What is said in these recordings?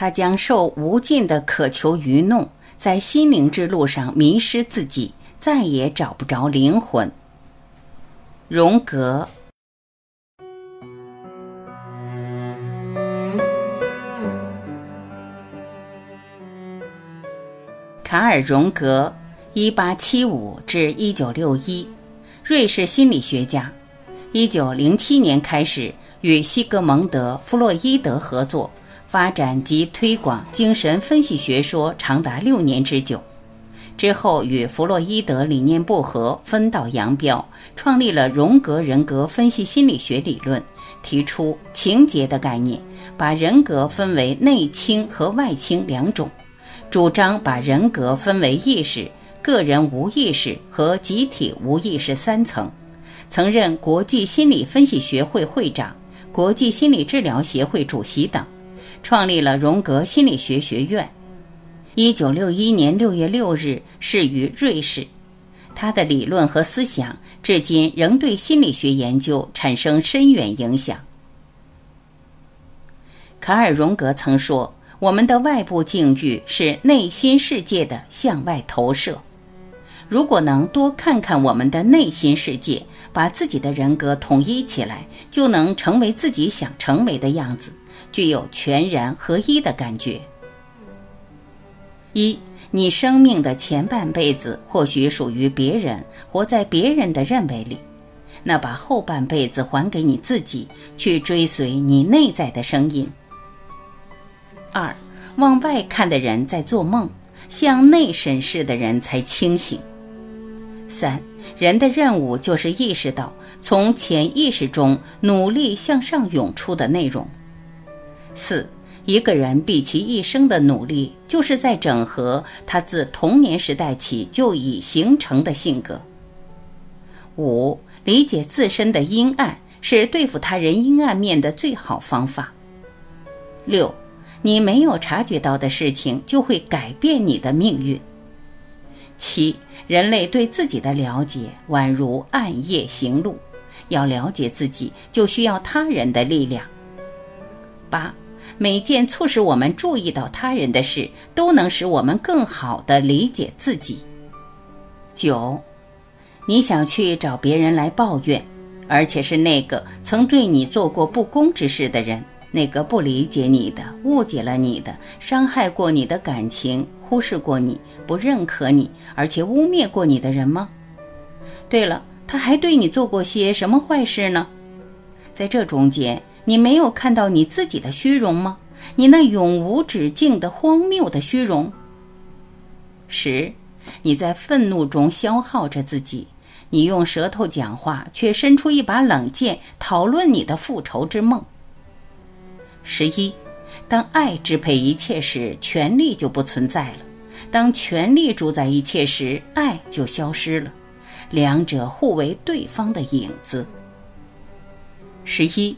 他将受无尽的渴求愚弄，在心灵之路上迷失自己，再也找不着灵魂。荣格。卡尔·荣格，一八七五至一九六一，瑞士心理学家。一九零七年开始与西格蒙德·弗洛伊德合作，发展及推广精神分析学说长达六年之久。之后与弗洛伊德理念不合，分道扬镳，创立了荣格人格分析心理学理论，提出情节的概念，把人格分为内倾和外倾两种。主张把人格分为意识、个人无意识和集体无意识三层，曾任国际心理分析学会会长、国际心理治疗协会主席等，创立了荣格心理学学院。一九六一年六月六日逝于瑞士。他的理论和思想至今仍对心理学研究产生深远影响。卡尔·荣格曾说。我们的外部境遇是内心世界的向外投射。如果能多看看我们的内心世界，把自己的人格统一起来，就能成为自己想成为的样子，具有全然合一的感觉。一，你生命的前半辈子或许属于别人，活在别人的认为里，那把后半辈子还给你自己，去追随你内在的声音。二，往外看的人在做梦，向内审视的人才清醒。三，人的任务就是意识到从潜意识中努力向上涌出的内容。四，一个人毕其一生的努力，就是在整合他自童年时代起就已形成的性格。五，理解自身的阴暗，是对付他人阴暗面的最好方法。六。你没有察觉到的事情，就会改变你的命运。七，人类对自己的了解宛如暗夜行路，要了解自己，就需要他人的力量。八，每件促使我们注意到他人的事，都能使我们更好的理解自己。九，你想去找别人来抱怨，而且是那个曾对你做过不公之事的人。那个不理解你的、误解了你的、伤害过你的感情、忽视过你、不认可你，而且污蔑过你的人吗？对了，他还对你做过些什么坏事呢？在这中间，你没有看到你自己的虚荣吗？你那永无止境的荒谬的虚荣。十，你在愤怒中消耗着自己，你用舌头讲话，却伸出一把冷剑，讨论你的复仇之梦。十一，当爱支配一切时，权力就不存在了；当权力主宰一切时，爱就消失了。两者互为对方的影子。十一，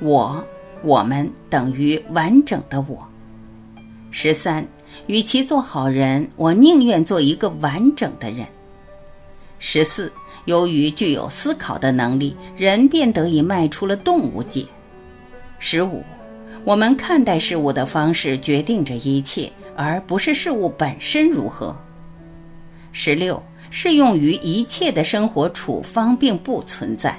我、我们等于完整的我。十三，与其做好人，我宁愿做一个完整的人。十四，由于具有思考的能力，人便得以迈出了动物界。十五。我们看待事物的方式决定着一切，而不是事物本身如何。十六，适用于一切的生活处方并不存在。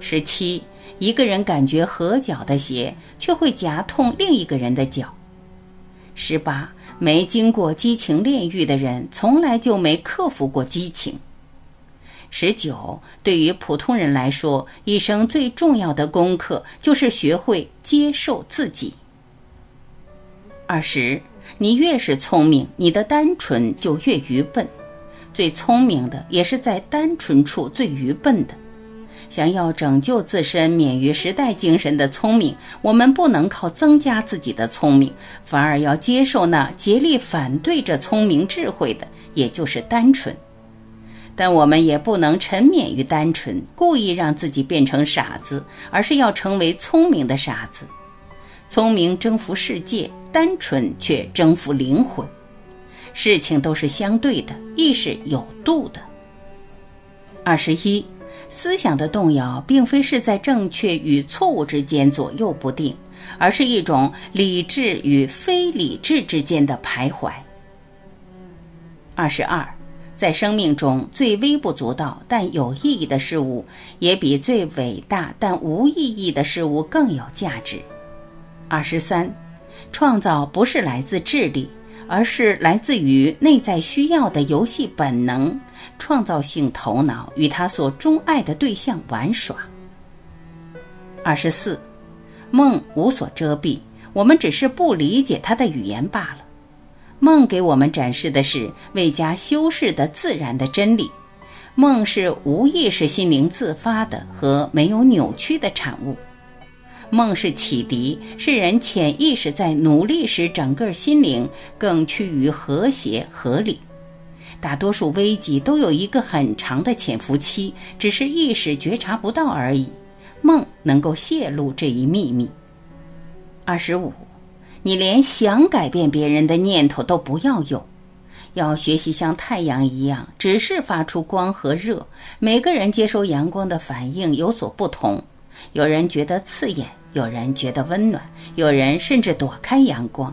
十七，一个人感觉合脚的鞋，却会夹痛另一个人的脚。十八，没经过激情炼狱的人，从来就没克服过激情。十九，对于普通人来说，一生最重要的功课就是学会接受自己。二十，你越是聪明，你的单纯就越愚笨。最聪明的也是在单纯处最愚笨的。想要拯救自身免于时代精神的聪明，我们不能靠增加自己的聪明，反而要接受那竭力反对着聪明智慧的，也就是单纯。但我们也不能沉湎于单纯，故意让自己变成傻子，而是要成为聪明的傻子。聪明征服世界，单纯却征服灵魂。事情都是相对的，亦是有度的。二十一，思想的动摇，并非是在正确与错误之间左右不定，而是一种理智与非理智之间的徘徊。二十二，在生命中最微不足道但有意义的事物，也比最伟大但无意义的事物更有价值。二十三，创造不是来自智力，而是来自于内在需要的游戏本能、创造性头脑与他所钟爱的对象玩耍。二十四，梦无所遮蔽，我们只是不理解它的语言罢了。梦给我们展示的是未加修饰的自然的真理，梦是无意识心灵自发的和没有扭曲的产物，梦是启迪，是人潜意识在努力使整个心灵更趋于和谐合理。大多数危机都有一个很长的潜伏期，只是意识觉察不到而已。梦能够泄露这一秘密。二十五。你连想改变别人的念头都不要有，要学习像太阳一样，只是发出光和热。每个人接收阳光的反应有所不同，有人觉得刺眼，有人觉得温暖，有人甚至躲开阳光。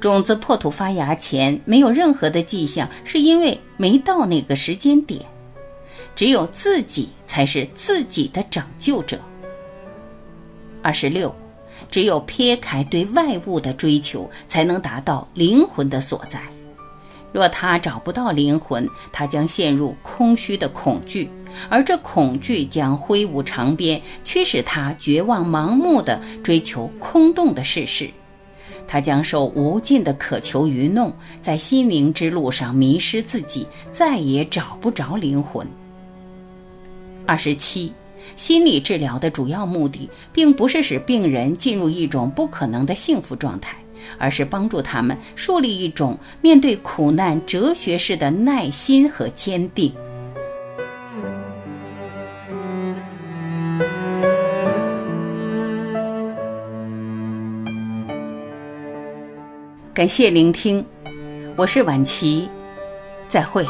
种子破土发芽前没有任何的迹象，是因为没到那个时间点。只有自己才是自己的拯救者。二十六。只有撇开对外物的追求，才能达到灵魂的所在。若他找不到灵魂，他将陷入空虚的恐惧，而这恐惧将挥舞长鞭，驱使他绝望、盲目的追求空洞的事实。他将受无尽的渴求愚弄，在心灵之路上迷失自己，再也找不着灵魂。二十七。心理治疗的主要目的，并不是使病人进入一种不可能的幸福状态，而是帮助他们树立一种面对苦难哲学式的耐心和坚定。感谢聆听，我是晚琪，再会。